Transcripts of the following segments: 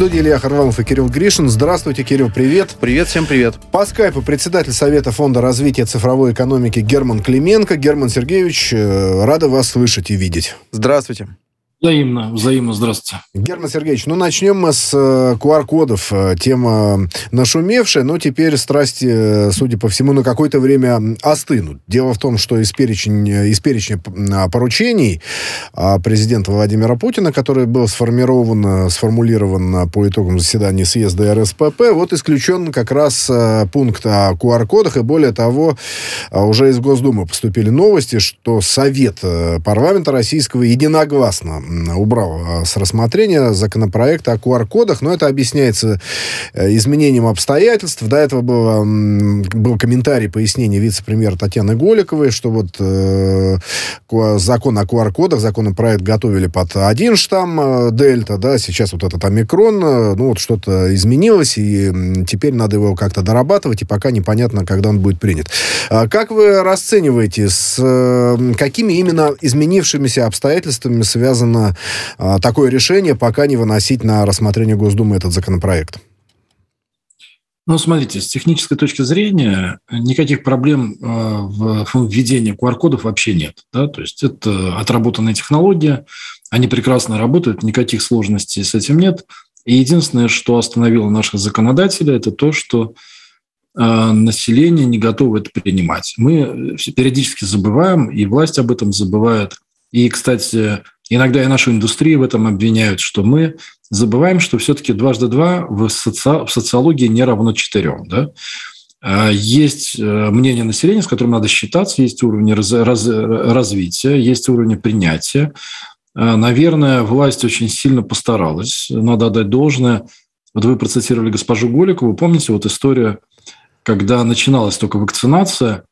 студии Илья Харламов и Кирилл Гришин. Здравствуйте, Кирилл, привет. Привет, всем привет. По скайпу председатель Совета фонда развития цифровой экономики Герман Клименко. Герман Сергеевич, э, рада вас слышать и видеть. Здравствуйте. Взаимно, взаимно, здравствуйте. Герман Сергеевич, ну начнем мы с э, QR-кодов. Э, тема нашумевшая, но теперь страсти, э, судя по всему, на какое-то время остынут. Дело в том, что из, перечень, из перечня поручений а, президента Владимира Путина, который был сформирован, сформулирован по итогам заседания съезда РСПП, вот исключен как раз пункт о QR-кодах, и более того, уже из Госдумы поступили новости, что Совет парламента российского единогласно убрал а, с рассмотрения законопроекта о QR-кодах, но это объясняется э, изменением обстоятельств. До этого было, был комментарий, пояснение вице-премьера Татьяны Голиковой, что вот э, закон о QR-кодах, законопроект готовили под один штамм э, Дельта, да, сейчас вот этот омикрон, э, ну вот что-то изменилось, и теперь надо его как-то дорабатывать, и пока непонятно, когда он будет принят. А как вы расцениваете, с э, какими именно изменившимися обстоятельствами связано возможно а, такое решение, пока не выносить на рассмотрение Госдумы этот законопроект? Ну, смотрите, с технической точки зрения никаких проблем а, в введении QR-кодов вообще нет. Да? То есть это отработанная технология, они прекрасно работают, никаких сложностей с этим нет. И единственное, что остановило наших законодателей, это то, что а, население не готово это принимать. Мы периодически забываем, и власть об этом забывает. И, кстати, Иногда и нашу индустрию в этом обвиняют, что мы забываем, что все-таки дважды два в, соци... в социологии не равно четырем. Да? А есть э, мнение населения, с которым надо считаться, есть уровни раз... Раз... развития, есть уровни принятия. А, наверное, власть очень сильно постаралась. Надо отдать должное. Вот вы процитировали госпожу Голикову. Помните вот история, когда начиналась только вакцинация,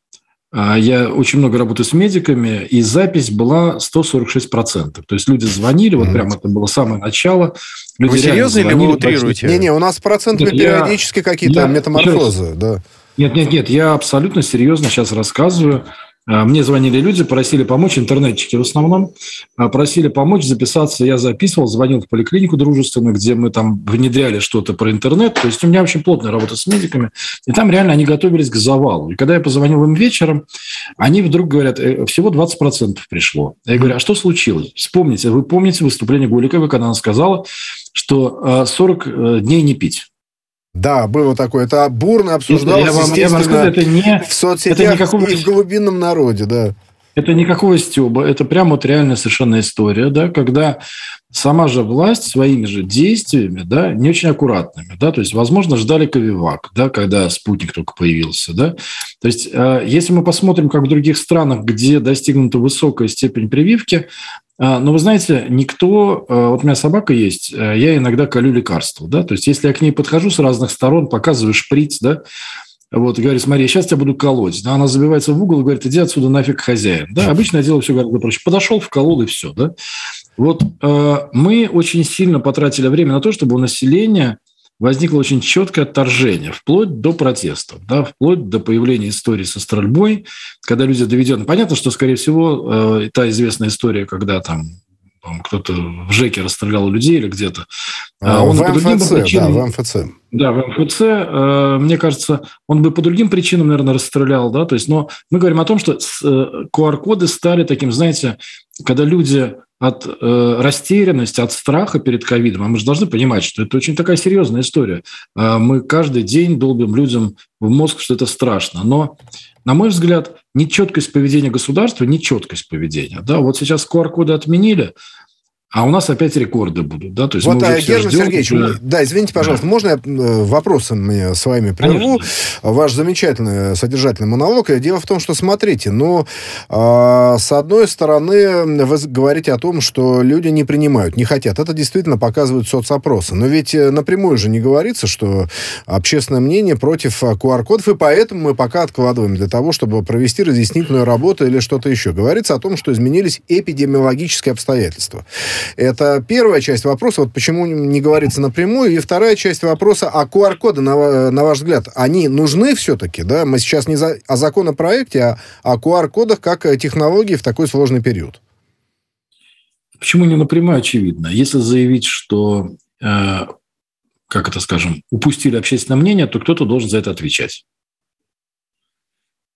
я очень много работаю с медиками, и запись была 146%. То есть люди звонили, вот прямо это было самое начало. Люди вы серьезно или вы утрируете? Не-не, у нас процентами периодически какие-то метаморфозы. Да. Нет, нет, нет, я абсолютно серьезно сейчас рассказываю. А, мне звонили люди, просили помочь, интернетчики в основном, а, просили помочь записаться. Я записывал, звонил в поликлинику дружественную, где мы там внедряли что-то про интернет. То есть у меня очень плотная работа с медиками. И там реально они готовились к завалу. И когда я позвонил им вечером, они вдруг говорят, «Э, всего 20% пришло. Я говорю, а что случилось? Вспомните, вы помните выступление Гуликовой, когда она сказала, что 40 а, э, дней не пить. Да, было такое. Это бурно обсуждалось, я вам, я вам скажу, это не, в соцсетях это никакого... и в глубинном народе, да. Это никакого стеба, это прямо вот реальная совершенно история, да, когда сама же власть своими же действиями, да, не очень аккуратными, да, то есть, возможно, ждали Ковивак, да, когда спутник только появился, да, то есть, э, если мы посмотрим, как в других странах, где достигнута высокая степень прививки, но вы знаете, никто... А, вот у меня собака есть, а, я иногда колю лекарства, да, то есть если я к ней подхожу с разных сторон, показываю шприц, да, вот, и говорю, смотри, сейчас тебя буду колоть. Да, она забивается в угол и говорит, иди отсюда нафиг, хозяин. Да, обычно я делаю все гораздо проще. Подошел, вколол и все. Да? Вот э, мы очень сильно потратили время на то, чтобы у населения возникло очень четкое отторжение, вплоть до протестов, да, вплоть до появления истории со стрельбой, когда люди доведены. Понятно, что, скорее всего, э, та известная история, когда там кто-то в ЖЭКе расстрелял людей или где-то. А, он в МФЦ, причинам, да, в МФЦ. Да, в МФЦ. Э, мне кажется, он бы по другим причинам, наверное, расстрелял, да, то есть, но мы говорим о том, что QR-коды э, стали таким, знаете, когда люди от э, растерянности, от страха перед ковидом. А мы же должны понимать, что это очень такая серьезная история. Э, мы каждый день долбим людям в мозг, что это страшно. Но, на мой взгляд, нечеткость поведения государства, нечеткость поведения. Да, вот сейчас QR-коды отменили, а у нас опять рекорды будут, да? То есть вот, мы уже Герман ждем, Сергеевич, да. да, извините, пожалуйста, да. можно я э, вопросом мне с вами прерву? Конечно. Ваш замечательный содержательный монолог. Дело в том, что, смотрите, ну, э, с одной стороны, вы говорите о том, что люди не принимают, не хотят. Это действительно показывают соцопросы. Но ведь э, напрямую же не говорится, что общественное мнение против QR-кодов, и поэтому мы пока откладываем для того, чтобы провести разъяснительную работу или что-то еще. Говорится о том, что изменились эпидемиологические обстоятельства. Это первая часть вопроса, вот почему не говорится напрямую. И вторая часть вопроса, а QR-коды, на, на ваш взгляд, они нужны все-таки? Да? Мы сейчас не за, о законопроекте, а о QR-кодах как технологии в такой сложный период. Почему не напрямую, очевидно. Если заявить, что э, как это скажем, упустили общественное мнение, то кто-то должен за это отвечать.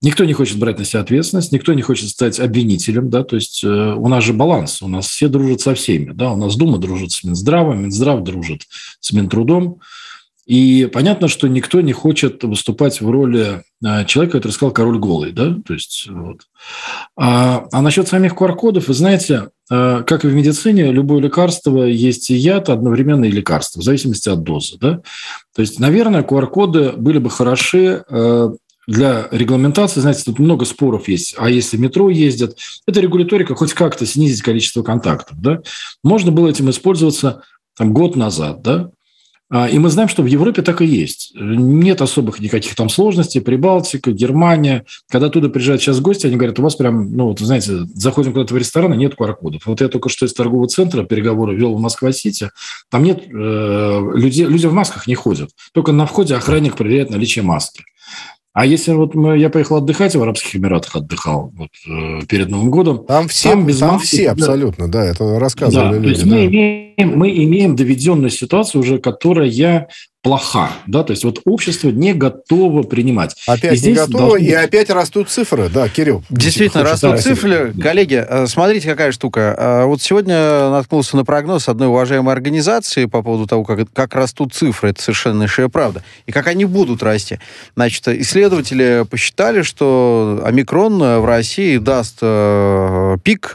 Никто не хочет брать на себя ответственность, никто не хочет стать обвинителем, да, то есть э, у нас же баланс, у нас все дружат со всеми, да, у нас Дума дружит с Минздравом, Минздрав дружит с Минтрудом, и понятно, что никто не хочет выступать в роли э, человека, который сказал «король голый». Да? То есть, вот. а, а насчет самих QR-кодов, вы знаете, э, как и в медицине, любое лекарство есть и яд, одновременно и лекарство, в зависимости от дозы. Да? То есть, наверное, QR-коды были бы хороши э, для регламентации, знаете, тут много споров есть. А если метро ездят, это регуляторика хоть как-то снизить количество контактов. Да? Можно было этим использоваться там, год назад, да? А, и мы знаем, что в Европе так и есть. Нет особых никаких там сложностей. Прибалтика, Германия. Когда туда приезжают сейчас гости, они говорят, у вас прям, ну, вот, знаете, заходим куда-то в ресторан, а нет QR-кодов. Вот я только что из торгового центра переговоры вел в Москва-Сити. Там нет, э, людей, люди в масках не ходят. Только на входе охранник проверяет наличие маски. А если вот мы, я поехал отдыхать, в Арабских Эмиратах отдыхал вот, э, перед Новым годом. Там все, там, без там маски, все абсолютно, да, это рассказывали да, люди. То есть да. мы, имеем, мы имеем доведенную ситуацию уже, которая плоха, да, то есть вот общество не готово принимать. Опять и не готово, должны... и опять растут цифры, да, Кирилл. Действительно, растут да, цифры. Коллеги, э, смотрите, какая штука. Э, вот сегодня наткнулся на прогноз одной уважаемой организации по поводу того, как, как растут цифры, это совершеннейшая правда, и как они будут расти. Значит, исследователи посчитали, что омикрон в России даст э, пик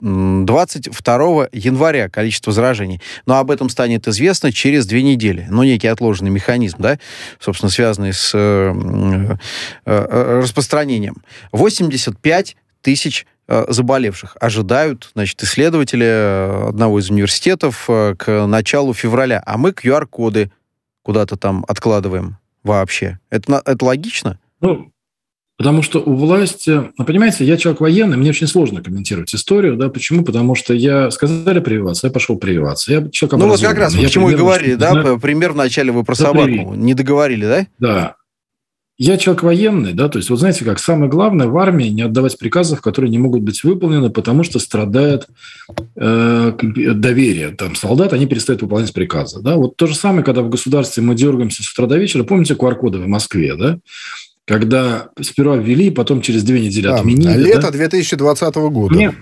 22 января, количество заражений. Но об этом станет известно через две недели. Ну, некий отложенный сложный механизм, да, собственно, связанный с э, э, э распространением. 85 тысяч э, заболевших ожидают, значит, исследователи одного из университетов к началу февраля, а мы QR-коды куда-то там откладываем вообще. Это, это логично? Ну, Потому что у власти, ну, понимаете, я человек военный, мне очень сложно комментировать историю, да, почему? Потому что я сказали прививаться, я пошел прививаться. Я человек ну вот как раз, почему и говорили, да, знаю... пример вначале вы про да, собаку привет. не договорили, да? Да. Я человек военный, да, то есть вот знаете как, самое главное в армии не отдавать приказов, которые не могут быть выполнены, потому что страдает э, доверие. Там солдат, они перестают выполнять приказы, да. Вот то же самое, когда в государстве мы дергаемся с утра до вечера, помните QR-коды в Москве, да? Когда сперва ввели, потом через две недели да, отменили. Лето да? 2020 года. Мне,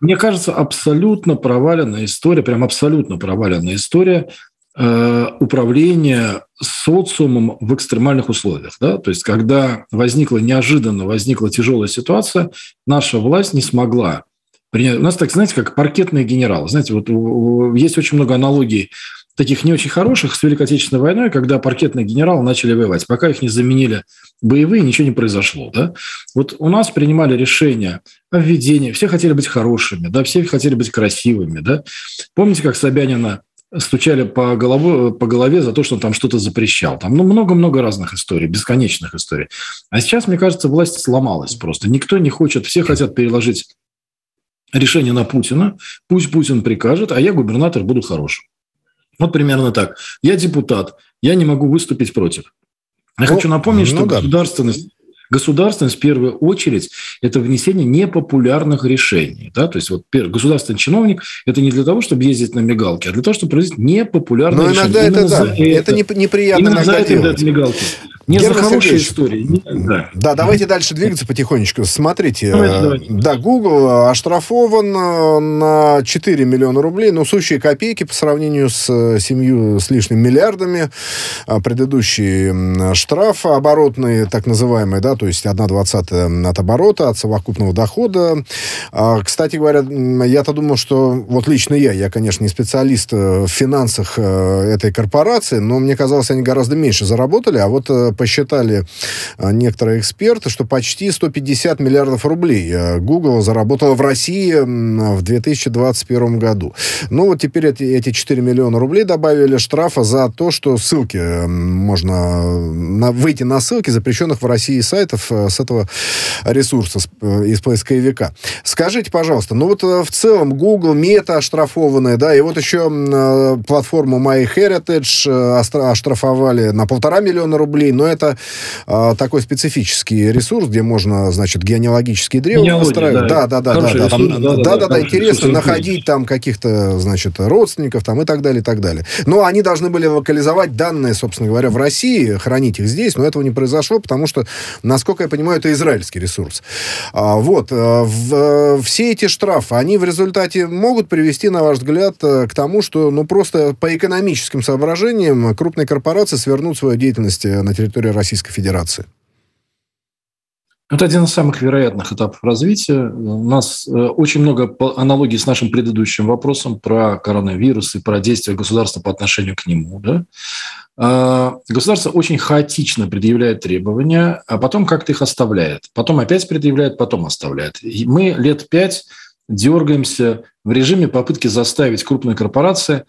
мне кажется, абсолютно проваленная история, прям абсолютно проваленная история э, управления социумом в экстремальных условиях. Да? То есть, когда возникла неожиданно возникла тяжелая ситуация, наша власть не смогла принять. У нас, так знаете, как паркетный генерал. Знаете, вот есть очень много аналогий таких не очень хороших с Великой Отечественной войной, когда паркетные генералы начали воевать. Пока их не заменили боевые, ничего не произошло. Да? Вот у нас принимали решения о введении, все хотели быть хорошими, да, все хотели быть красивыми. Да? Помните, как Собянина стучали по, голову, по голове за то, что он там что-то запрещал. Там ну, много-много разных историй, бесконечных историй. А сейчас, мне кажется, власть сломалась просто. Никто не хочет, все хотят переложить решение на Путина. Пусть Путин прикажет, а я губернатор буду хорошим. Вот примерно так. Я депутат, я не могу выступить против. Я ну, хочу напомнить, ну, что да. государственность Государственность, в первую очередь, это внесение непопулярных решений. Да? То есть вот государственный чиновник – это не для того, чтобы ездить на мигалке, а для того, чтобы произвести непопулярные Но иногда это, да, это, это неприятно Именно за это делать. мигалки. Не Герман за хорошие истории. Не, да. да, давайте дальше двигаться потихонечку. Смотрите, давайте, э, давайте. да, Google оштрафован э, на 4 миллиона рублей, но сущие копейки по сравнению с 7 э, с лишним миллиардами. А предыдущий штраф оборотный, так называемый, да, то есть 1 двадцатая от оборота, от совокупного дохода. А, кстати говоря, я-то думал, что вот лично я, я, конечно, не специалист в финансах этой корпорации, но мне казалось, они гораздо меньше заработали, а вот посчитали а, некоторые эксперты, что почти 150 миллиардов рублей Google заработала в России в 2021 году. Ну, вот теперь эти, эти 4 миллиона рублей добавили штрафа за то, что ссылки можно на, выйти на ссылки запрещенных в России сайтов сайтов э, с этого ресурса, э, из поисковика. Скажите, пожалуйста, ну вот э, в целом Google, Meta оштрафованная, да, и вот еще платформу MyHeritage оштрафовали на полтора миллиона рублей, но это такой специфический ресурс, где можно, значит, генеалогические древа настраивать. Да, да, да, да, да, там, да, да, да, да, интересно находить там каких-то, значит, родственников там и так далее, и так далее. Но они должны были локализовать данные, собственно говоря, в России, хранить их здесь, но этого не произошло, потому что на насколько я понимаю, это израильский ресурс. А, вот, э, в, э, все эти штрафы, они в результате могут привести, на ваш взгляд, э, к тому, что, ну, просто по экономическим соображениям крупные корпорации свернут свою деятельность на территории Российской Федерации? Это один из самых вероятных этапов развития. У нас очень много аналогий с нашим предыдущим вопросом про коронавирус и про действия государства по отношению к нему. Да? А, государство очень хаотично предъявляет требования, а потом как-то их оставляет. Потом опять предъявляет, потом оставляет. И мы лет пять дергаемся в режиме попытки заставить крупные корпорации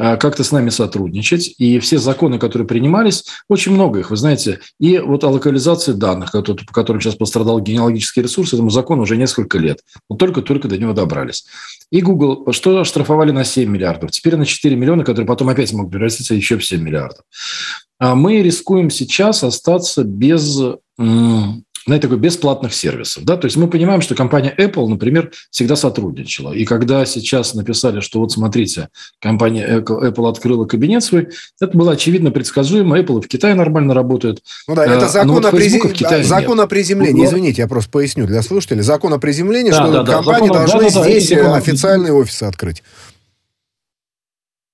как-то с нами сотрудничать. И все законы, которые принимались, очень много их, вы знаете. И вот о локализации данных, по которым сейчас пострадал генеалогический ресурс, этому закону уже несколько лет. Вот только-только до него добрались. И Google, что штрафовали на 7 миллиардов, теперь на 4 миллиона, которые потом опять могут превратиться еще в 7 миллиардов. А мы рискуем сейчас остаться без знаете, такой бесплатных сервисов. Да? То есть мы понимаем, что компания Apple, например, всегда сотрудничала. И когда сейчас написали, что вот смотрите, компания Apple открыла кабинет свой, это было очевидно предсказуемо. Apple в Китае нормально работает. Ну да, это а, закон, вот о, призи... закон о приземлении. Извините, я просто поясню для слушателей. Закон о приземлении, да, что да, да, компании закон, должны да, здесь да, официальные офисы открыть.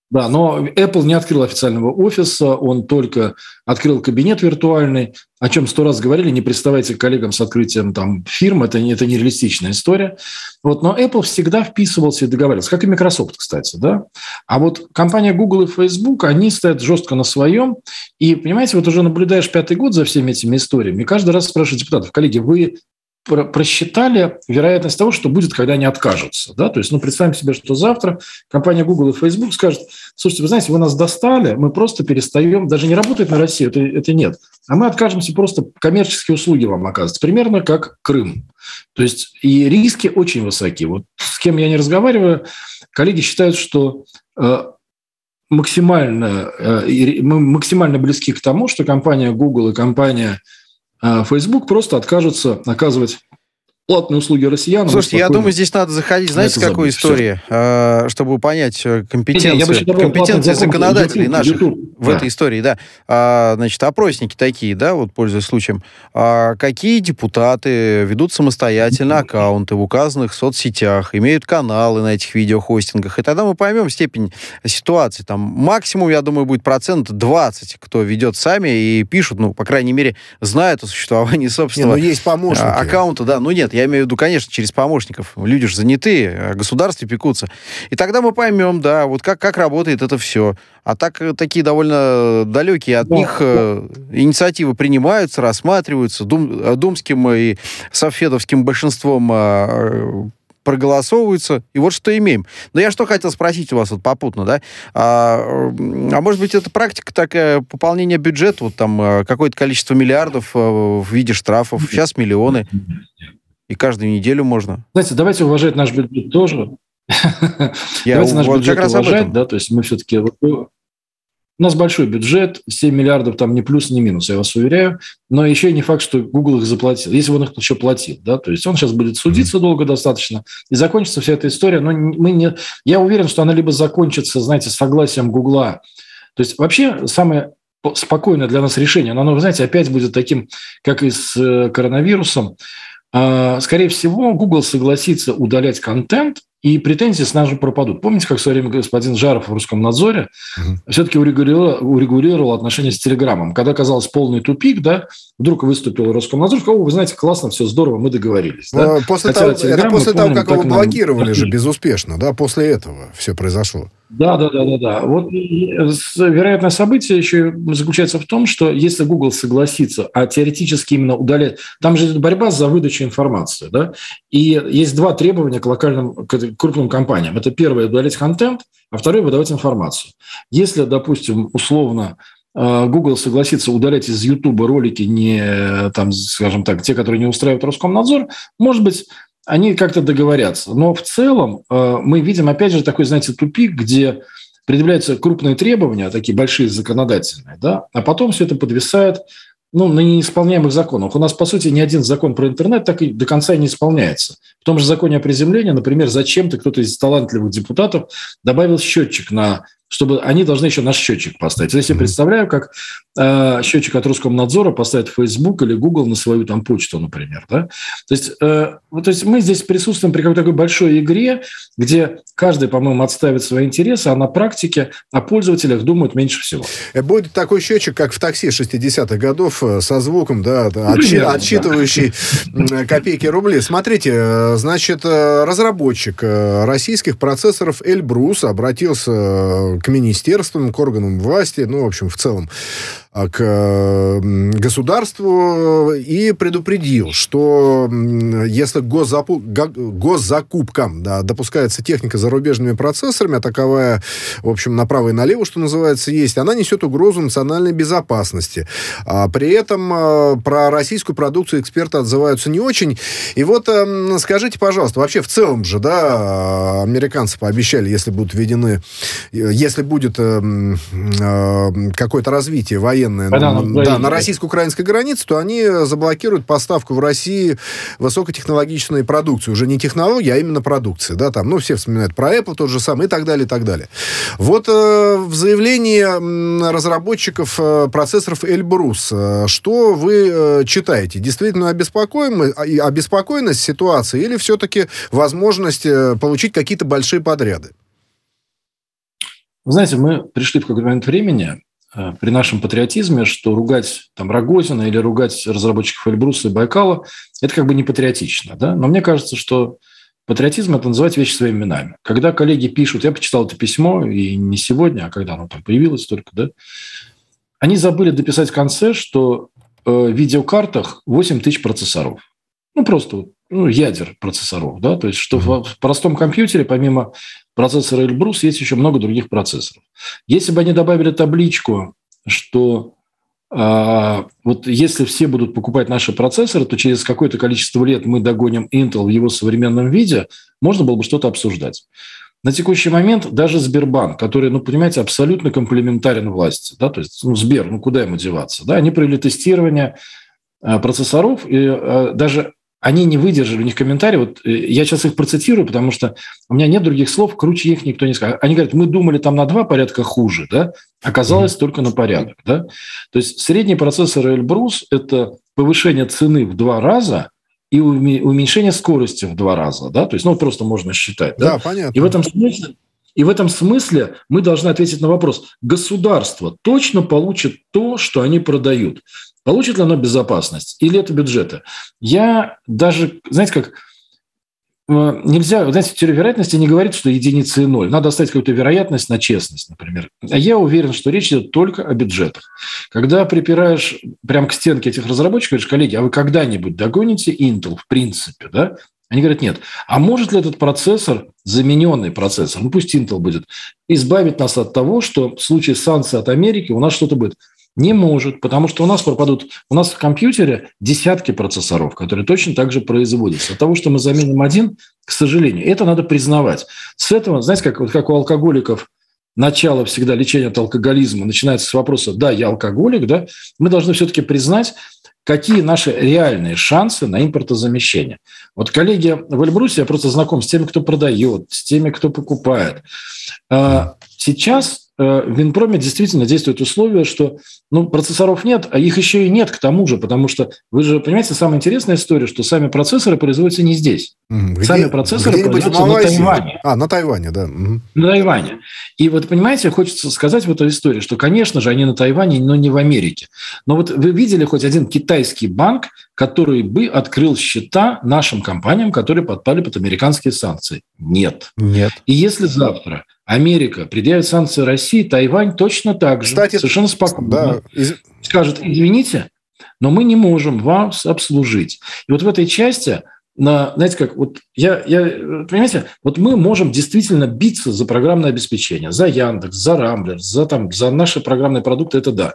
Да, но Apple не открыл официального офиса, он только открыл кабинет виртуальный, о чем сто раз говорили, не приставайте к коллегам с открытием там фирм, это, это нереалистичная история. Вот, но Apple всегда вписывался и договаривался, как и Microsoft, кстати. Да? А вот компания Google и Facebook, они стоят жестко на своем, и, понимаете, вот уже наблюдаешь пятый год за всеми этими историями, и каждый раз спрашивают депутатов, коллеги, вы просчитали вероятность того, что будет, когда они откажутся. Да? То есть, ну, представим себе, что завтра компания Google и Facebook скажет, слушайте, вы знаете, вы нас достали, мы просто перестаем, даже не работает на Россию, это, это нет, а мы откажемся просто коммерческие услуги вам оказывать, примерно как Крым. То есть, и риски очень высоки. Вот с кем я не разговариваю, коллеги считают, что э, максимально, э, мы максимально близки к тому, что компания Google и компания Facebook просто откажутся оказывать платные услуги россиянам. Слушайте, я думаю, здесь надо заходить, знаете, какую историю, а, чтобы понять э, компетенцию, компетенцию законодателей YouTube, наших YouTube, в да. этой истории, да. А, значит, опросники такие, да, вот пользуясь случаем. А, какие депутаты ведут самостоятельно аккаунты в указанных соцсетях, имеют каналы на этих видеохостингах, и тогда мы поймем степень ситуации. Там максимум, я думаю, будет процент 20, кто ведет сами и пишут, ну, по крайней мере, знают о существовании собственного не, ну, есть помощники. аккаунта, да. Ну, нет, я имею в виду, конечно, через помощников. Люди же заняты, о государстве пекутся. И тогда мы поймем, да, вот как, как работает это все. А так э, такие довольно далекие от да. них э, инициативы принимаются, рассматриваются дум, э, думским и софедовским большинством э, проголосовываются, и вот что имеем. Но я что хотел спросить у вас вот попутно, да? А, а может быть, это практика такая пополнения бюджета, вот там э, какое-то количество миллиардов в виде штрафов, сейчас миллионы. И каждую неделю можно. Знаете, давайте уважать наш бюджет тоже. Я давайте наш бюджет уважать, да, то есть мы все-таки... У нас большой бюджет, 7 миллиардов там ни плюс, ни минус, я вас уверяю. Но еще и не факт, что Google их заплатил, если он их еще платил. Да? То есть он сейчас будет судиться долго достаточно, и закончится вся эта история. Но мы не... Я уверен, что она либо закончится, знаете, согласием Гугла. То есть вообще самое спокойное для нас решение, но оно, вы знаете, опять будет таким, как и с э, коронавирусом. А, скорее всего, Google согласится удалять контент, и претензии с же пропадут. Помните, как в свое время господин Жаров в русском надзоре угу. все-таки урегулировал, урегулировал отношения с Телеграмом. Когда казалось полный тупик, да, вдруг выступил Роскомнадзор, сказал, вы знаете, классно, все здорово, мы договорились. Да? После Хотя того, это после того, как его блокировали нам... же безуспешно, да, после этого все произошло. Да, да, да, да, да. Вот вероятное событие еще заключается в том, что если Google согласится, а теоретически именно удалять, там же идет борьба за выдачу информации, да, и есть два требования к локальным, к крупным компаниям. Это первое – удалять контент, а второе – выдавать информацию. Если, допустим, условно э, Google согласится удалять из YouTube ролики не, там, скажем так, те, которые не устраивают Роскомнадзор, может быть, они как-то договорятся. Но в целом э, мы видим, опять же, такой, знаете, тупик, где предъявляются крупные требования, такие большие законодательные, да, а потом все это подвисает ну, на неисполняемых законах. У нас, по сути, ни один закон про интернет так и до конца не исполняется. В том же законе о приземлении, например, зачем-то кто-то из талантливых депутатов добавил счетчик на чтобы они должны еще наш счетчик поставить. Здесь я представляю, как э, счетчик от Роскомнадзора поставит Facebook или Google на свою там почту, например. Да? То, есть, э, то есть мы здесь присутствуем при какой-то такой большой игре, где каждый, по-моему, отставит свои интересы, а на практике о пользователях думают меньше всего. Э, будет такой счетчик, как в такси 60-х годов э, со звуком, да, отчи, отсчитывающий да. копейки рубли. Смотрите, э, значит, разработчик российских процессоров Эльбрус обратился к министерствам, к органам власти, ну, в общем, в целом, к государству и предупредил, что если госзакупкам да, допускается техника зарубежными процессорами, а таковая, в общем, направо и налево, что называется, есть, она несет угрозу национальной безопасности. А при этом а, про российскую продукцию эксперты отзываются не очень. И вот скажите, пожалуйста, вообще в целом же, да, американцы пообещали, если будут введены, если будет какое-то развитие военное военная да, на, да, на российско-украинской границе, то они заблокируют поставку в России высокотехнологичной продукции. Уже не технологии, а именно продукции. Да, там, ну, все вспоминают про Apple тот же самый и так далее, и так далее. Вот э, в заявлении разработчиков э, процессоров Эльбрус, э, что вы э, читаете? Действительно а, обеспокоенность ситуации или все-таки возможность э, получить какие-то большие подряды? знаете, мы пришли в какой-то момент времени Э, при нашем патриотизме, что ругать там Рогозина или ругать разработчиков Эльбруса и Байкала – это как бы не патриотично. Да? Но мне кажется, что патриотизм – это называть вещи своими именами. Когда коллеги пишут, я почитал это письмо, и не сегодня, а когда оно там появилось только, да, они забыли дописать в конце, что э, в видеокартах 8 тысяч процессоров. Ну, просто ну, ядер процессоров, да, то есть что mm-hmm. в, простом компьютере помимо процессора Эльбрус есть еще много других процессоров. Если бы они добавили табличку, что а, вот если все будут покупать наши процессоры, то через какое-то количество лет мы догоним Intel в его современном виде, можно было бы что-то обсуждать. На текущий момент даже Сбербанк, который, ну, понимаете, абсолютно комплементарен власти, да, то есть, ну, Сбер, ну, куда ему деваться, да, они провели тестирование а, процессоров, и а, даже они не выдержали, у них комментарии, вот э, я сейчас их процитирую, потому что у меня нет других слов, круче их никто не скажет. Они говорят, мы думали там на два порядка хуже, да, оказалось mm-hmm. только на порядок, да. То есть средний процессор Эльбрус – это повышение цены в два раза и уменьшение скорости в два раза, да, то есть, ну, просто можно считать. Да, да понятно. И в этом смысле и в этом смысле мы должны ответить на вопрос, государство точно получит то, что они продают. Получит ли оно безопасность или это бюджеты? Я даже, знаете, как э, нельзя, знаете, теория вероятности не говорит, что единица и ноль. Надо оставить какую-то вероятность на честность, например. А я уверен, что речь идет только о бюджетах. Когда припираешь прямо к стенке этих разработчиков, говоришь, коллеги, а вы когда-нибудь догоните Intel в принципе, да? Они говорят, нет. А может ли этот процессор, замененный процессор, ну пусть Intel будет, избавить нас от того, что в случае санкций от Америки у нас что-то будет? Не может, потому что у нас пропадут, у нас в компьютере десятки процессоров, которые точно так же производятся. От того, что мы заменим один, к сожалению, это надо признавать. С этого, знаете, как, вот как у алкоголиков начало всегда лечения от алкоголизма начинается с вопроса «да, я алкоголик», да, мы должны все-таки признать, какие наши реальные шансы на импортозамещение. Вот коллеги в Эльбрусе, я просто знаком с теми, кто продает, с теми, кто покупает. А, сейчас в Винпроме действительно действует условие, что ну, процессоров нет, а их еще и нет к тому же, потому что вы же понимаете, самая интересная история, что сами процессоры производятся не здесь. Где, сами процессоры производятся на Тайване. А, на Тайване, да. Угу. На Тайване. И вот, понимаете, хочется сказать в этой истории, что, конечно же, они на Тайване, но не в Америке. Но вот вы видели хоть один китайский банк, который бы открыл счета нашим компаниям, которые подпали под американские санкции? Нет. Нет. И если завтра Америка предъявит санкции России, Тайвань точно так же, Кстати, совершенно спокойно да. Из... скажет, извините, но мы не можем вас обслужить. И вот в этой части, на, знаете как, вот я, я, понимаете, вот мы можем действительно биться за программное обеспечение, за Яндекс, за Рамблер, за, там, за наши программные продукты, это да.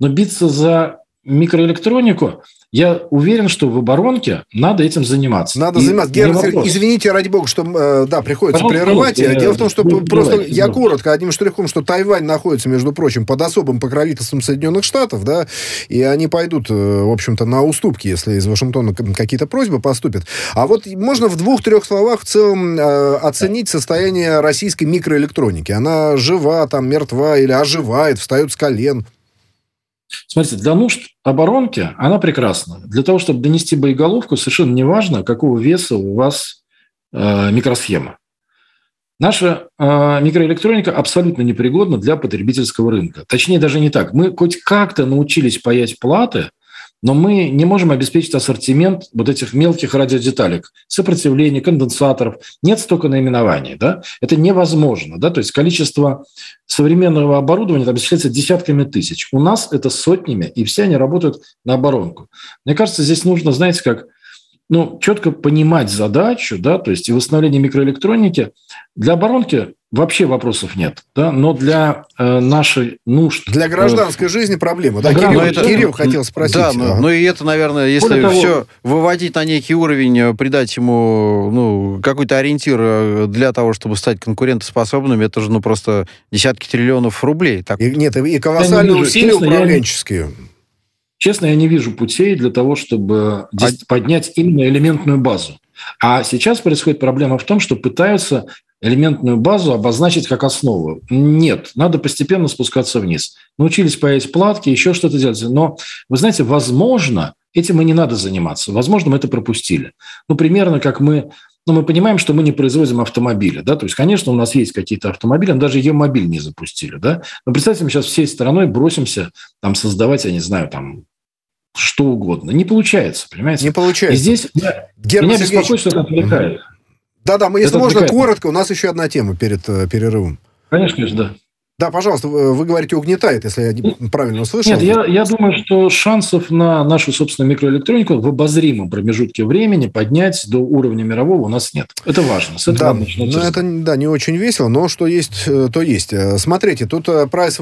Но биться за микроэлектронику я уверен, что в оборонке надо этим заниматься. Надо и заниматься. Герман, извините, ради бога, что э, да, приходится Пожалуйста, прерывать. Я, Дело в том, что просто давайте, я коротко, одним штрихом, что Тайвань находится, между прочим, под особым покровительством Соединенных Штатов, да, и они пойдут, э, в общем-то, на уступки, если из Вашингтона какие-то просьбы поступят. А вот можно в двух-трех словах в целом э, оценить состояние российской микроэлектроники. Она жива, там, мертва или оживает, встает с колен. Смотрите, для нужд оборонки она прекрасна. Для того, чтобы донести боеголовку, совершенно не важно, какого веса у вас э, микросхема. Наша э, микроэлектроника абсолютно непригодна для потребительского рынка. Точнее, даже не так. Мы хоть как-то научились паять платы – но мы не можем обеспечить ассортимент вот этих мелких радиодеталек, сопротивления, конденсаторов. Нет столько наименований. Да? Это невозможно. Да? То есть количество современного оборудования там исчисляется десятками тысяч. У нас это сотнями, и все они работают на оборонку. Мне кажется, здесь нужно, знаете, как ну, четко понимать задачу, да, то есть и восстановление микроэлектроники. Для оборонки вообще вопросов нет, да, но для э, нашей нужд... Для гражданской э, жизни проблема, да, Кирилл, это, Кирилл хотел спросить. Да, ну, ну и это, наверное, если того, все выводить на некий уровень, э, придать ему ну, какой-то ориентир э, для того, чтобы стать конкурентоспособным, это же ну просто десятки триллионов рублей. Так. И, нет, и колоссальные усилия управленческие. Я Честно, я не вижу путей для того, чтобы а... поднять именно элементную базу. А сейчас происходит проблема в том, что пытаются элементную базу обозначить как основу. Нет, надо постепенно спускаться вниз. Научились паять платки, еще что-то делать. Но, вы знаете, возможно, этим и не надо заниматься. Возможно, мы это пропустили. Ну, примерно как мы но мы понимаем, что мы не производим автомобили. Да? То есть, конечно, у нас есть какие-то автомобили, но даже Е-мобиль не запустили. Да? Но представьте, мы сейчас всей страной бросимся там, создавать, я не знаю, там, что угодно. Не получается, понимаете? Не получается. И здесь Герман меня беспокоит, что это отвлекает. Да-да, мы, если это можно, отвлекает. коротко, у нас еще одна тема перед э, перерывом. Конечно, конечно, да. Да, пожалуйста, вы говорите, угнетает, если я правильно услышал. Нет, я, я думаю, что шансов на нашу собственную микроэлектронику в обозримом промежутке времени поднять до уровня мирового у нас нет. Это важно. С этого да, ну, это да, не очень весело, но что есть, э, то есть. Э, смотрите, тут э, Price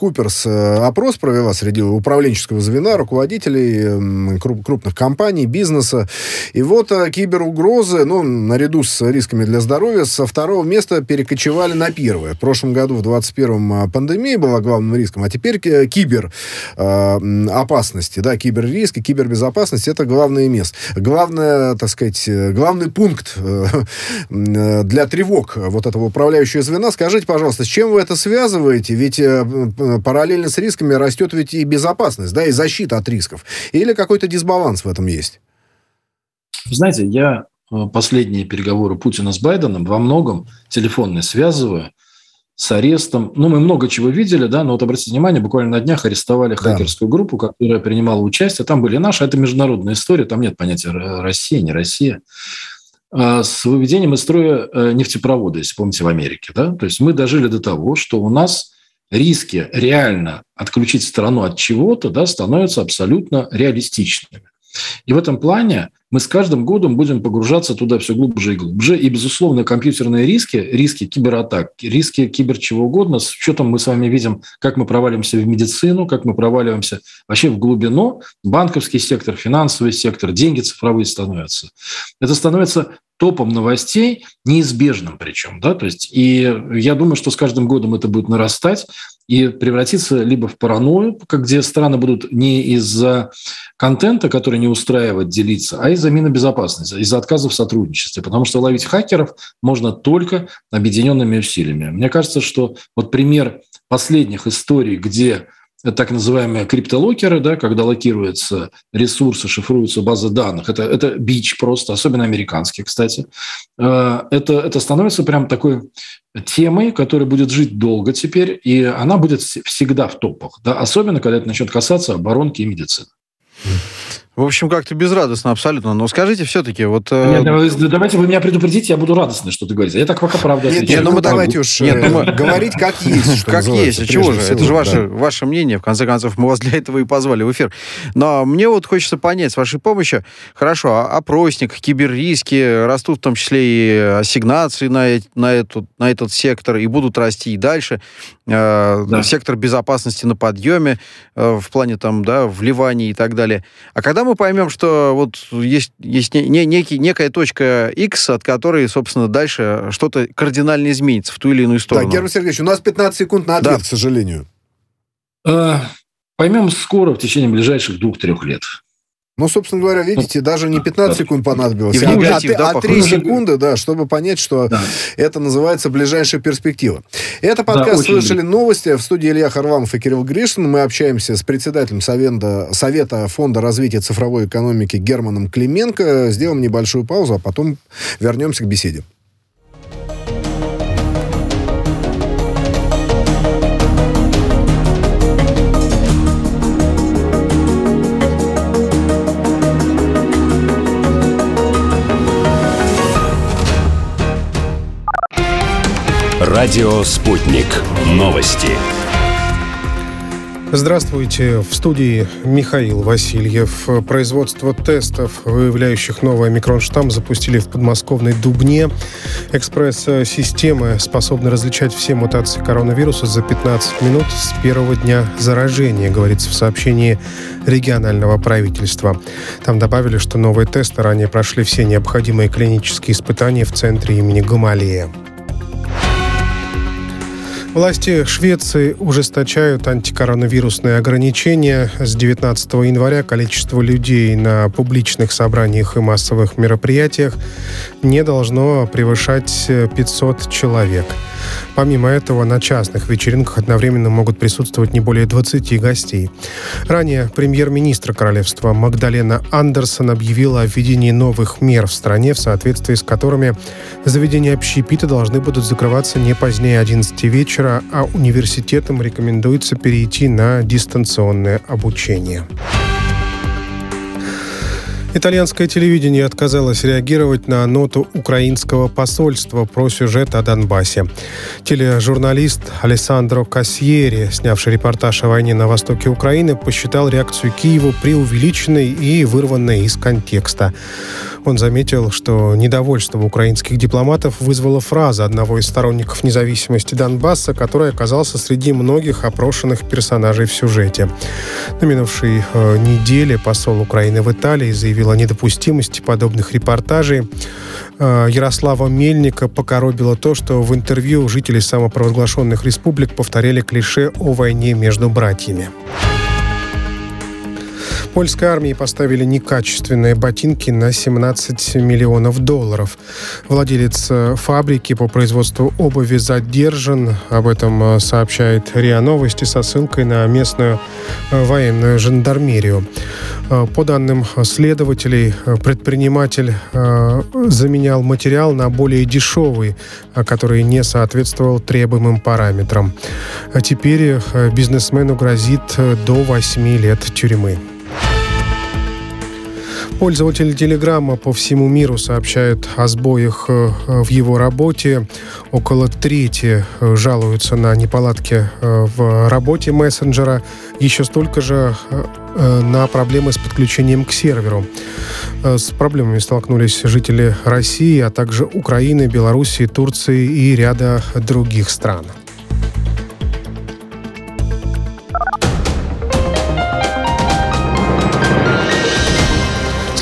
Coopers опрос провела среди управленческого звена, руководителей крупных компаний, бизнеса. И вот киберугрозы, ну, наряду с рисками для здоровья, со второго места перекочевали на первое прошлом году, в 21-м, а, пандемия была главным риском, а теперь кибер а, опасности, да, киберриски, кибербезопасность, это главное место. Главное, так сказать, главный пункт э, для тревог вот этого управляющего звена. Скажите, пожалуйста, с чем вы это связываете? Ведь э, параллельно с рисками растет ведь и безопасность, да, и защита от рисков. Или какой-то дисбаланс в этом есть? Знаете, я э, последние переговоры Путина с Байденом во многом телефонные связываю с арестом. Ну, мы много чего видели, да, но вот обратите внимание, буквально на днях арестовали да. хакерскую группу, которая принимала участие. Там были наши, это международная история, там нет понятия Россия, не Россия. А с выведением из строя э, нефтепровода, если помните, в Америке. Да? То есть мы дожили до того, что у нас риски реально отключить страну от чего-то да, становятся абсолютно реалистичными. И в этом плане мы с каждым годом будем погружаться туда все глубже и глубже. И, безусловно, компьютерные риски, риски кибератак, риски кибер чего угодно, с учетом мы с вами видим, как мы проваливаемся в медицину, как мы проваливаемся вообще в глубину, банковский сектор, финансовый сектор, деньги цифровые становятся. Это становится топом новостей, неизбежным причем. Да? То есть, и я думаю, что с каждым годом это будет нарастать и превратиться либо в паранойю, где страны будут не из-за контента, который не устраивает, делиться, а из-за минобезопасности, из-за отказов в сотрудничестве. Потому что ловить хакеров можно только объединенными усилиями. Мне кажется, что вот пример последних историй, где так называемые криптолокеры, да, когда локируются ресурсы, шифруются базы данных. Это, это бич просто, особенно американские, кстати. Э, это, это становится прям такой темой, которая будет жить долго теперь, и она будет всегда в топах, да, особенно когда это начнет касаться оборонки и медицины. В общем, как-то безрадостно абсолютно. Но скажите все-таки, вот... Э, нет, давайте вы меня предупредите, я буду радостный, что ты говоришь. Я так пока правда Нет, нет, ну мы давайте уж нет, ну, мы... говорить как есть. Как есть, а чего же? Это же ваше, ваше мнение. В конце концов, мы вас для этого и позвали в эфир. Но мне вот хочется понять, с вашей помощью, хорошо, а опросник, киберриски, растут в том числе и ассигнации на, на, эту, на этот сектор, и будут расти и дальше. Э, да. Сектор безопасности на подъеме э, в плане там, да, вливаний и так далее. А когда мы поймем, что вот есть, есть не, некий, некая точка X, от которой, собственно, дальше что-то кардинально изменится в ту или иную сторону. Да, Герман Сергеевич, у нас 15 секунд на ответ, да. к сожалению. Э, поймем скоро, в течение ближайших двух-трех лет. Ну, собственно говоря, видите, даже не 15 секунд понадобилось, а, негатив, а, да, а 3 секунды, да, чтобы понять, что да. это называется ближайшая перспектива. Это подкаст да, «Слышали новости». В студии Илья Харвамов и Кирилл Гришин. Мы общаемся с председателем Совета, Совета Фонда развития цифровой экономики Германом Клименко. Сделаем небольшую паузу, а потом вернемся к беседе. Радио «Спутник». Новости. Здравствуйте. В студии Михаил Васильев. Производство тестов, выявляющих новый микронштамм, запустили в подмосковной Дубне. Экспресс-системы способны различать все мутации коронавируса за 15 минут с первого дня заражения, говорится в сообщении регионального правительства. Там добавили, что новые тесты ранее прошли все необходимые клинические испытания в центре имени Гамалея. Власти Швеции ужесточают антикоронавирусные ограничения. С 19 января количество людей на публичных собраниях и массовых мероприятиях не должно превышать 500 человек. Помимо этого, на частных вечеринках одновременно могут присутствовать не более 20 гостей. Ранее премьер-министр королевства Магдалена Андерсон объявила о введении новых мер в стране, в соответствии с которыми заведения общепита должны будут закрываться не позднее 11 вечера, а университетам рекомендуется перейти на дистанционное обучение. Итальянское телевидение отказалось реагировать на ноту украинского посольства про сюжет о Донбассе. Тележурналист Алессандро Кассьери, снявший репортаж о войне на востоке Украины, посчитал реакцию Киева преувеличенной и вырванной из контекста. Он заметил, что недовольство украинских дипломатов вызвала фраза одного из сторонников независимости Донбасса, который оказался среди многих опрошенных персонажей в сюжете. На минувшей э, неделе посол Украины в Италии заявил о недопустимости подобных репортажей. Э, Ярослава Мельника покоробило то, что в интервью жители самопровозглашенных республик повторяли клише о войне между братьями. Польской армии поставили некачественные ботинки на 17 миллионов долларов. Владелец э, фабрики по производству обуви задержан. Об этом э, сообщает РИА Новости со ссылкой на местную э, военную жандармерию. По данным следователей, предприниматель заменял материал на более дешевый, который не соответствовал требуемым параметрам. Теперь бизнесмену грозит до 8 лет тюрьмы. Пользователи Телеграма по всему миру сообщают о сбоях э, в его работе. Около трети э, жалуются на неполадки э, в работе мессенджера. Еще столько же на проблемы с подключением к серверу. С проблемами столкнулись жители России, а также Украины, Белоруссии, Турции и ряда других стран.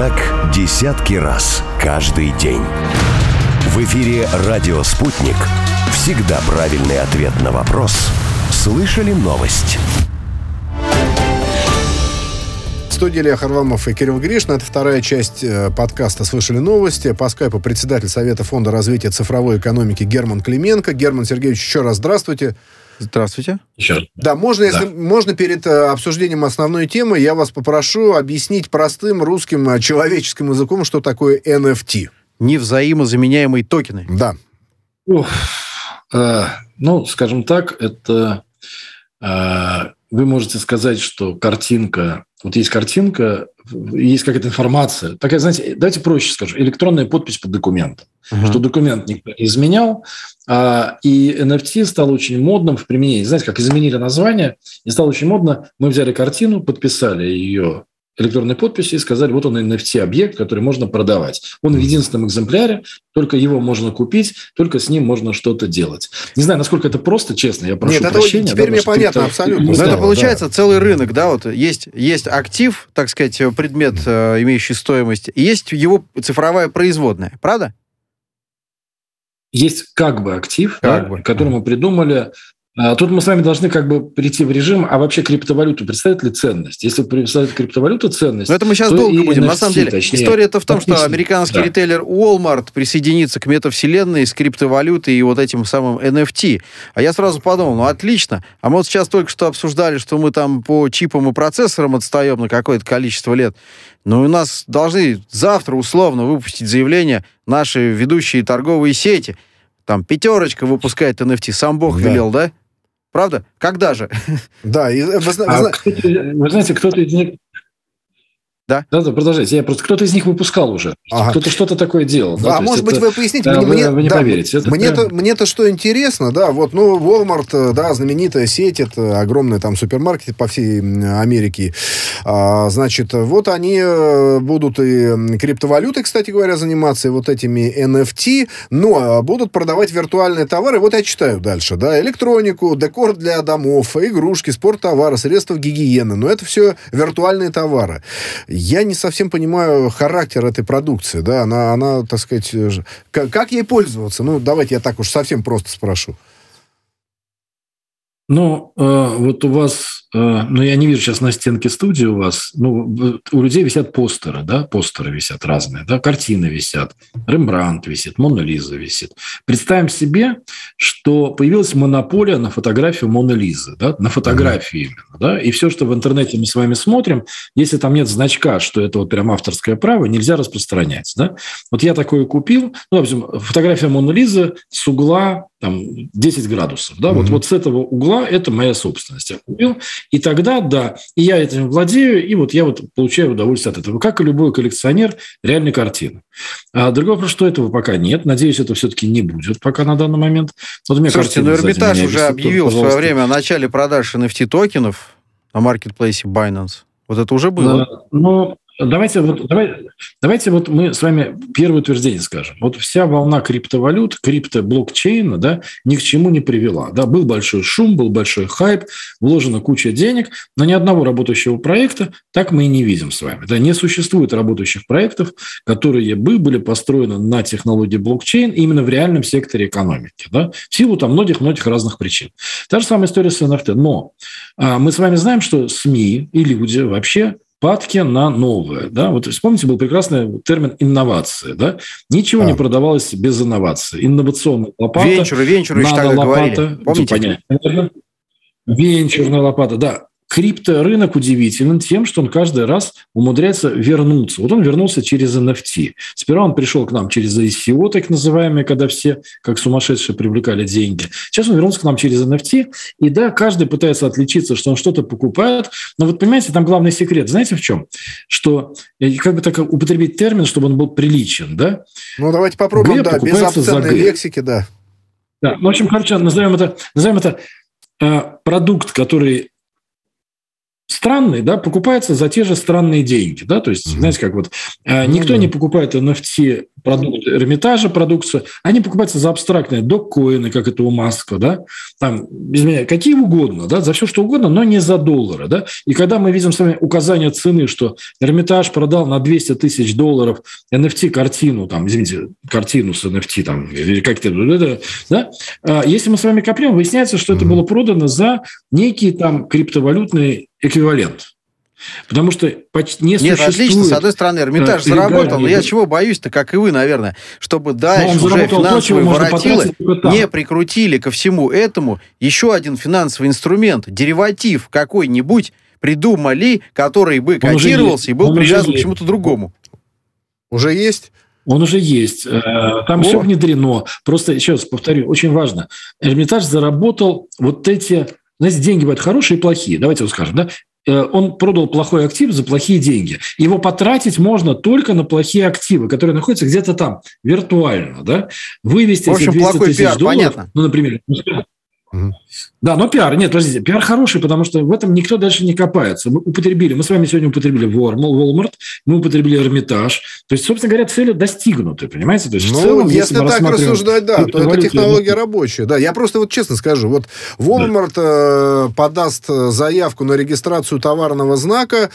Так десятки раз каждый день. В эфире «Радио Спутник». Всегда правильный ответ на вопрос. Слышали новость? студии Илья Харламов и Кирилл Гришин. Это вторая часть э, подкаста «Слышали новости». По скайпу председатель Совета фонда развития цифровой экономики Герман Клименко. Герман Сергеевич, еще раз здравствуйте. Здравствуйте. Еще раз. Да, можно, если Да. можно перед э, обсуждением основной темы, я вас попрошу объяснить простым русским э, человеческим языком, что такое NFT. Невзаимозаменяемые токены. Да. Ух, э, ну, скажем так, это э, вы можете сказать, что картинка, вот есть картинка, есть какая-то информация. Такая, знаете, давайте проще скажу, электронная подпись под документом. Мгм. Что документ никто не изменял, а, и NFT стало очень модным в применении. Знаете, как изменили название, и стало очень модно. Мы взяли картину, подписали ее электронной подписью и сказали, вот он NFT-объект, который можно продавать. Он в единственном экземпляре, только его можно купить, только с ним можно что-то делать. Не знаю, насколько это просто, честно, я прошу Нет, это прощения. теперь да, мне понятно абсолютно. Ну, Да, это да. получается целый рынок, да, вот есть, есть актив, так сказать, предмет, э, имеющий стоимость, и есть его цифровая производная, правда? есть как бы актив, Как да, бы. который мы придумали. А, Тут мы с вами должны как бы прийти в режим, а вообще криптовалюту представляет ли ценность? Если представляет криптовалюту ценность, Но это мы сейчас долго будем. На NFT, самом деле, точнее, история-то в том, что американский да. ритейлер Walmart присоединится к метавселенной с криптовалютой и вот этим самым NFT. А я сразу подумал, ну отлично. А мы вот сейчас только что обсуждали, что мы там по чипам и процессорам отстаем на какое-то количество лет. Но у нас должны завтра условно выпустить заявление наши ведущие торговые сети. Там пятерочка выпускает NFT. Сам Бог Да. велел, да? Правда? Когда же? Да, и вы вы А, зна- кстати, вы знаете, кто-то из них... Да? Да, да, продолжайте. Я просто кто-то из них выпускал уже. Ага. Кто-то что-то такое делал. да, а то может быть, это- вы поясните? да, мне, вы- мне- вы не да, поверите, это Мне-то, прям- мне-то что интересно, да, вот, ну, Walmart, э, да, знаменитая сеть, это огромный там супермаркет по всей Америке. А, значит, вот они э, будут и криптовалютой, кстати говоря, заниматься, и вот этими NFT, но э, будут продавать виртуальные товары. Вот я читаю дальше, да, электронику, декор для домов, игрушки, спорттовары, средства гигиены. Но это все виртуальные товары. Я не совсем понимаю характер этой продукции, да, она, она так сказать, э, как, как ей пользоваться? Ну, давайте я так уж совсем просто спрошу. Ну, э, вот у вас, э, ну, я не вижу сейчас на стенке студии у вас, ну, в- у людей висят постеры, да, постеры висят разные, да, картины висят, Рембрандт висит, Мона Лиза висит. Представим себе, что появилась монополия на фотографию Моны Лизы, да, на фотографию именно, да, и все, что в интернете мы с вами смотрим, если там нет значка, что это вот прям авторское право, нельзя распространять, да. Вот я такое купил, ну, допустим, фотография Моны Лизы с угла там 10 градусов, да, вот, Мгм. вот с этого угла это моя собственность. Я купил, и тогда, да, и я этим владею, и вот я вот получаю удовольствие от этого, как и любой коллекционер реальной картины. А другой вопрос, что этого пока нет. Надеюсь, это все-таки не будет пока на данный момент. Вот у меня Слушайте, ну картина Эрмитаж уже висит, объявил в свое время о начале продаж NFT-токенов на маркетплейсе Binance. Вот это уже было. Да, Ну, давайте вот, давай, давайте вот мы с вами первое утверждение скажем. Вот вся волна криптовалют, крипто-блокчейна, да, ни к чему не привела. Да, был большой шум, был большой хайп, вложена куча денег, но ни одного работающего проекта так мы и не видим с вами. Да, не существует работающих проектов, которые бы были построены на технологии блокчейн именно в реальном секторе экономики. Да, в силу там многих-многих разных причин. Та же самая история с NFT. Но а, мы с вами знаем, что СМИ и люди вообще падки на новое. Да? Вот вспомните, был прекрасный термин инновация. Да? Ничего Да. не продавалось без инновации. Инновационная лопата. Венчуры, венчуры еще тогда нано-лопата. говорили. Помните? Венчурная лопата, да. Крипторынок удивителен тем, что он каждый раз умудряется вернуться. Вот он вернулся через NFT. Сперва он пришел к нам через ICO, так называемые, когда все как сумасшедшие привлекали деньги. Сейчас он вернулся к нам через NFT. И да, каждый пытается отличиться, что он что-то покупает. Но вот понимаете, там главный секрет. Знаете в чем? Что, э, как бы так употребить термин, чтобы он был приличен, да? Ну, давайте попробуем, Г да, без Г. лексики, да. Да, ну, в общем, короче, назовем это, назовем это э, продукт, который странный, да, покупается за те же странные деньги, да, то есть, Мгм. знаете, как вот э, Ну никто да. не покупает NFT продукт Эрмитажа, продукцию, они покупаются за абстрактные доккоины, как это у Маска, да, там, без меня, какие угодно, да, за все что угодно, но не за доллары, да, и когда мы видим с вами указание цены, что Эрмитаж продал на 200 тысяч долларов NFT-картину, там, извините, картину с NFT, там, или как-то, да, а если мы с вами копнем, выясняется, что это Мгм. было продано за некий там криптовалютный эквивалент. Потому что почти не Нет, существует... отлично. С одной стороны, Эрмитаж э, заработал, но я чего боюсь-то, как и вы, наверное, чтобы дальше уже то, финансовые воротилы не прикрутили ко всему этому еще один финансовый инструмент, дериватив какой-нибудь придумали, который бы Он котировался и был привязан к чему-то другому. Уже есть? Он уже есть. Э, Там О. все внедрено. Просто, еще раз повторю, очень важно. Эрмитаж заработал вот эти... Знаете, деньги бывают хорошие и плохие. Давайте вот скажем, да? Э, Он продал плохой актив за плохие деньги. Его потратить можно только на плохие активы, которые находятся где-то там, виртуально, да? Вывести В общем, эти 200 плохой тысяч пиар, долларов, понятно. ну, например, Мгм. Да, но пиар, нет, подождите, пиар хороший, потому что в этом никто дальше не копается. Мы употребили, мы с вами сегодня употребили Walmart, мы употребили Эрмитаж. То есть, собственно говоря, цели достигнуты, понимаете? То есть, в Ну, целом, если мы так рассматриваем рассуждать, да, то это технология рабочая. Да, я просто вот честно скажу, вот Walmart э, подаст э, заявку на регистрацию товарного знака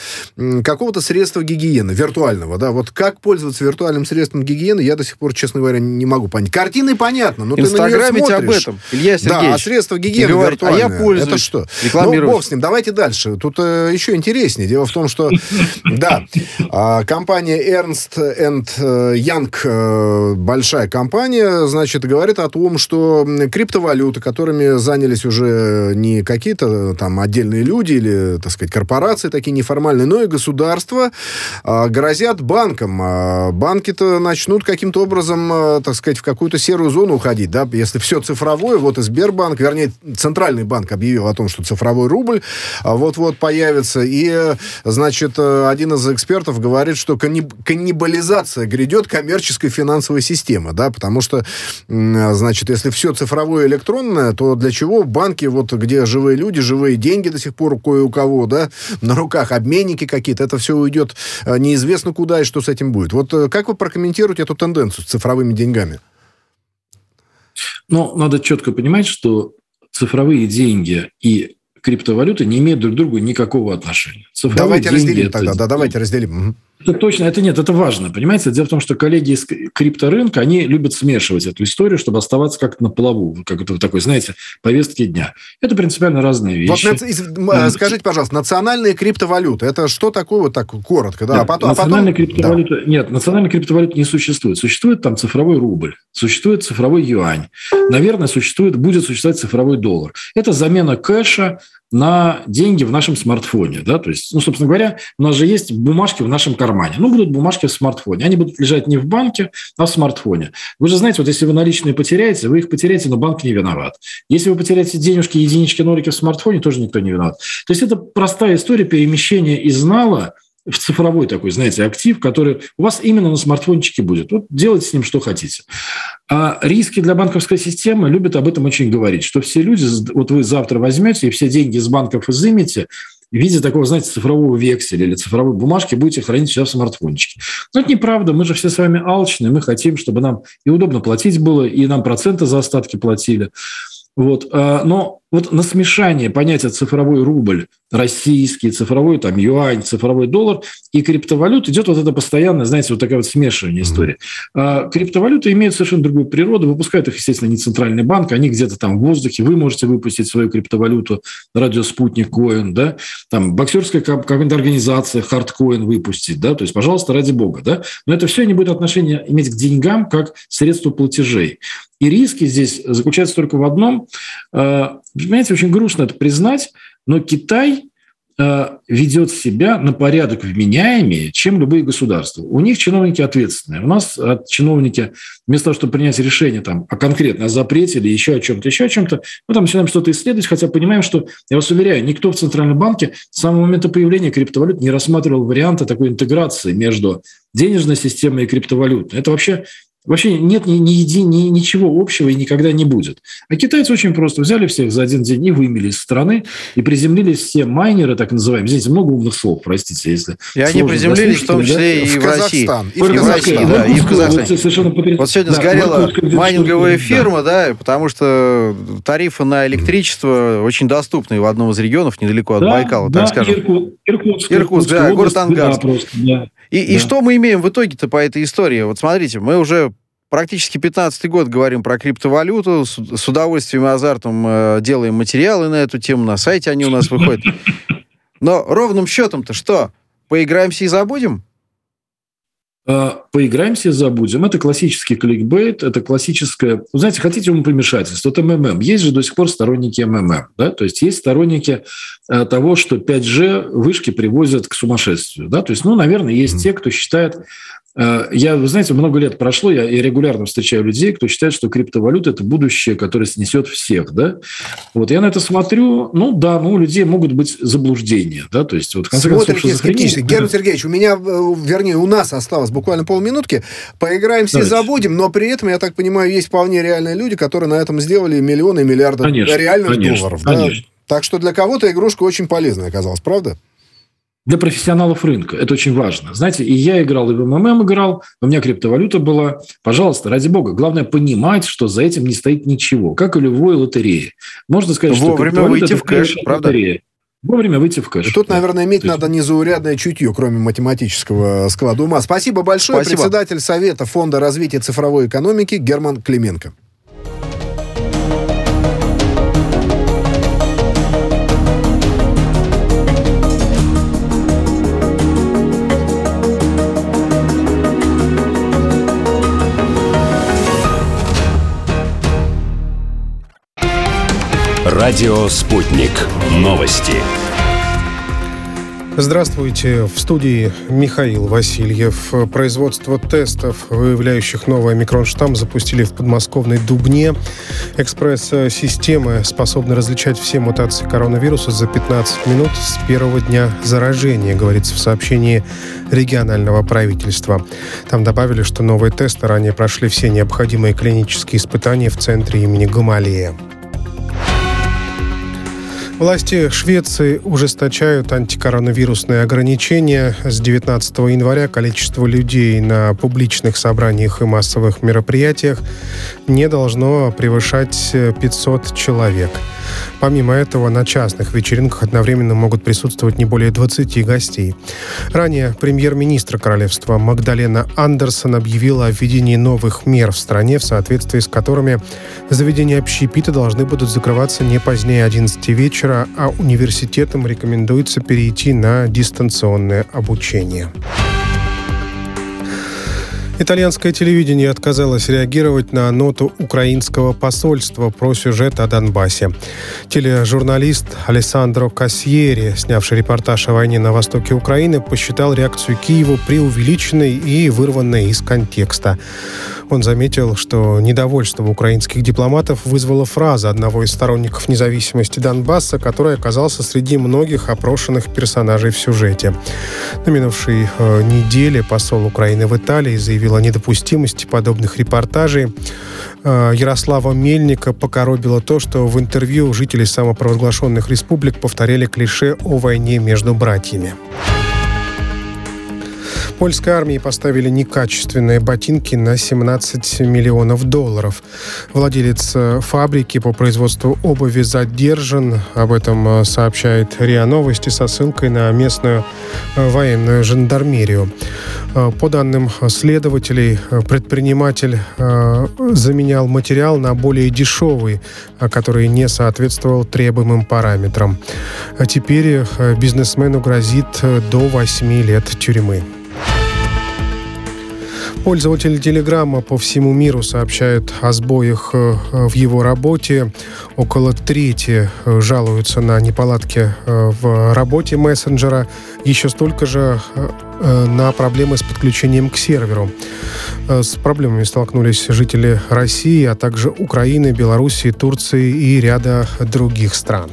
какого-то средства гигиены, виртуального, да, вот как пользоваться виртуальным средством гигиены, я до сих пор, честно говоря, не могу понять. Картины понятно, но ты на неё Инстаграмите об смотришь. этом, Илья Да, а Сергеевич. средства И гигиены говорит, а я пользуюсь. Это что? Ну, бог с ним. Давайте дальше. Тут э, еще интереснее. Дело в том, что, да, а, компания Ernst and Young, э, большая компания, значит, говорит о том, что криптовалюты, которыми занялись уже не какие-то там отдельные люди или, так сказать, корпорации такие неформальные, но и государства, а, грозят банкам. А Банки-то начнут каким-то образом, так сказать, в какую-то серую зону уходить, да, если все цифровое, вот и Сбербанк, вернее, Центральный банк объявил о том, что цифровой рубль а, вот-вот появится, и, э, значит, э, один из экспертов говорит, что канниб- каннибализация грядет коммерческой финансовой системы, да, потому что, м, значит, если все цифровое электронное, то для чего банки, вот где живые люди, живые деньги до сих пор кое у кого, да, на руках обменники какие-то, это все уйдет э, неизвестно куда и что с этим будет. Вот э, как вы прокомментируете эту тенденцию с цифровыми деньгами? Но надо четко понимать, что цифровые деньги и криптовалюты не имеют друг к другу никакого отношения. Цифровые давайте деньги разделим это- тогда, да, давайте разделим. Это точно, это нет, это важно, понимаете? Дело в том, что коллеги из крипторынка, они любят смешивать эту историю, чтобы оставаться как-то на плаву, как это такой, знаете, повестки дня. Это принципиально разные Вот вещи. из- м, э, скажите, пожалуйста, национальные криптовалюты, это что такое, вот так коротко, да? Нет, а потом, а потом- национальной криптовалюты, Нет, национальной криптовалюты не существует. Существует там цифровой рубль, существует цифровой юань. Наверное, существует, будет существовать цифровой доллар. Это замена кэша на деньги в нашем смартфоне. Да? То есть, ну, собственно говоря, у нас же есть бумажки в нашем кармане. Ну, будут бумажки в смартфоне. Они будут лежать не в банке, а в смартфоне. Вы же знаете, вот если вы наличные потеряете, вы их потеряете, но банк не виноват. Если вы потеряете денежки, единички, нолики в смартфоне, тоже никто не виноват. То есть это простая история перемещения из нала цифровой такой, знаете, актив, который у вас именно на смартфончике будет. Вот делайте с ним что хотите. А риски для банковской системы любят об этом очень говорить, что все люди, вот вы завтра возьмете и все деньги из банков изымете, в виде такого, знаете, цифрового векселя или цифровой бумажки будете хранить себя в смартфончике. Но это неправда. Мы же все с вами алчные. Мы хотим, чтобы нам и удобно платить было, и нам проценты за остатки платили. Вот. а, Но вот на смешание понятия цифровой рубль, российский, цифровой там юань, цифровой доллар и криптовалют идет вот это постоянно, знаете, вот такая вот смешивание истории. А Криптовалюты имеют совершенно другую природу, выпускают их, естественно, не центральный банк, они где-то там в воздухе, вы можете выпустить свою криптовалюту, радио «Спутник Коин», да, там боксерская ка- какая-то организация «Хардкоин» выпустить, да, то есть, пожалуйста, ради бога, да, но это все не будет отношения иметь к деньгам как средство платежей. И риски здесь заключаются только в одном. Понимаете, очень грустно это признать, но Китай э, ведет себя на порядок вменяемее, чем любые государства. У них чиновники ответственные. У нас от чиновники, вместо того, чтобы принять решение там, о конкретно о запрете или еще о чем-то, еще о чем-то, мы там начинаем что-то исследовать, хотя понимаем, что, я вас уверяю, никто в Центральном банке с самого момента появления криптовалют не рассматривал варианта такой интеграции между денежной системой и криптовалютной. Это вообще Вообще нет ни, ни, еди- ни- ничего общего и никогда не будет. А китайцы очень просто взяли всех за один день и вымели из страны, и приземлились все майнеры, так называемые. Здесь много умных слов, простите, если И они приземлились в том числе и В в России. Казахстан. И в Казахстан. Да, и в Казахстане. Совершенно потряс- Вот сегодня Да, сгорела Иркутск, майнинговая да. ферма, да, потому что тарифы на электричество очень доступны в одном из регионов, недалеко от Да, Байкала, да, так скажем. Ирку- Иркутск, Иркутск, да, Иркутская город Ангарск. Да, просто, да. И, и Да. что мы имеем в итоге-то по этой истории? Вот смотрите, мы уже практически 15 год говорим про криптовалюту, с, с удовольствием и азартом э, делаем материалы на эту тему, на сайте они у нас выходят. Но ровным счетом-то что? Поиграемся и забудем? А, поиграемся и забудем. Это классический кликбейт, это классическое... Вы знаете, хотите ему помешательство? Это МММ. Есть же до сих пор сторонники МММ. Да? То есть есть сторонники э, того, что 5G вышки привозят к сумасшествию. Да? То есть, ну, наверное, есть mm-hmm. те, кто считает, я, вы знаете, много лет прошло, я, я регулярно встречаю людей, кто считает, что криптовалюта – это будущее, которое снесет всех, да? Вот я на это смотрю, ну да, ну у людей могут быть заблуждения, да, то есть вот в конце Смотрите концов, скептически. Герман Сергеевич, у меня, э, вернее, у нас осталось буквально полминутки, поиграемся Давайте. и забудем, но при этом, я так понимаю, есть вполне реальные люди, которые на этом сделали миллионы и миллиарды конечно, реальных конечно, долларов. Конечно. Да? Так что для кого-то игрушка очень полезная оказалась, правда? Для профессионалов рынка. Это очень важно. Знаете, и я играл, и в МММ играл, у меня криптовалюта была. Пожалуйста, ради бога, главное понимать, что за этим не стоит ничего, как и любой лотереи. Можно сказать, Вовремя что выйти в кэш, правда? Лотерея. Вовремя выйти в кэш. И тут, наверное, иметь надо незаурядное чутье, кроме математического склада ума. Спасибо большое. Спасибо. Председатель Совета Фонда развития цифровой экономики Герман Клименко. Радио «Спутник». Новости. Здравствуйте. В студии Михаил Васильев. Производство тестов, выявляющих новый омикрон-штамм, запустили в подмосковной Дубне. Экспресс-системы способны различать все мутации коронавируса за 15 минут с первого дня заражения, говорится в сообщении регионального правительства. Там добавили, что новые тесты ранее прошли все необходимые клинические испытания в центре имени Гамалея. Власти Швеции ужесточают антикоронавирусные ограничения. С 19 января количество людей на публичных собраниях и массовых мероприятиях не должно превышать 500 человек. Помимо этого, на частных вечеринках одновременно могут присутствовать не более 20 гостей. Ранее премьер-министр королевства Магдалена Андерсон объявила о введении новых мер в стране, в соответствии с которыми заведения общепита должны будут закрываться не позднее 11 вечера, а университетам рекомендуется перейти на дистанционное обучение. Итальянское телевидение отказалось реагировать на ноту украинского посольства про сюжет о Донбассе. Тележурналист Алессандро Кассьери, снявший репортаж о войне на востоке Украины, посчитал реакцию Киева преувеличенной и вырванной из контекста. Он заметил, что недовольство украинских дипломатов вызвала фраза одного из сторонников независимости Донбасса, который оказался среди многих опрошенных персонажей в сюжете. На минувшей э, неделе посол Украины в Италии заявил о недопустимости подобных репортажей. Э, Ярослава Мельника покоробило то, что в интервью жители самопровозглашенных республик повторяли клише о войне между братьями. Польской армии поставили некачественные ботинки на 17 миллионов долларов. Владелец э, фабрики по производству обуви задержан. Об этом э, сообщает РИА Новости со ссылкой на местную э, военную жандармерию. По данным следователей, предприниматель заменял материал на более дешевый, который не соответствовал требуемым параметрам. А теперь бизнесмену грозит до 8 лет тюрьмы. Пользователи Телеграма по всему миру сообщают о сбоях э, в его работе. Около трети э, жалуются на неполадки э, в работе мессенджера. Еще столько же на проблемы с подключением к серверу. С проблемами столкнулись жители России, а также Украины, Белоруссии, Турции и ряда других стран.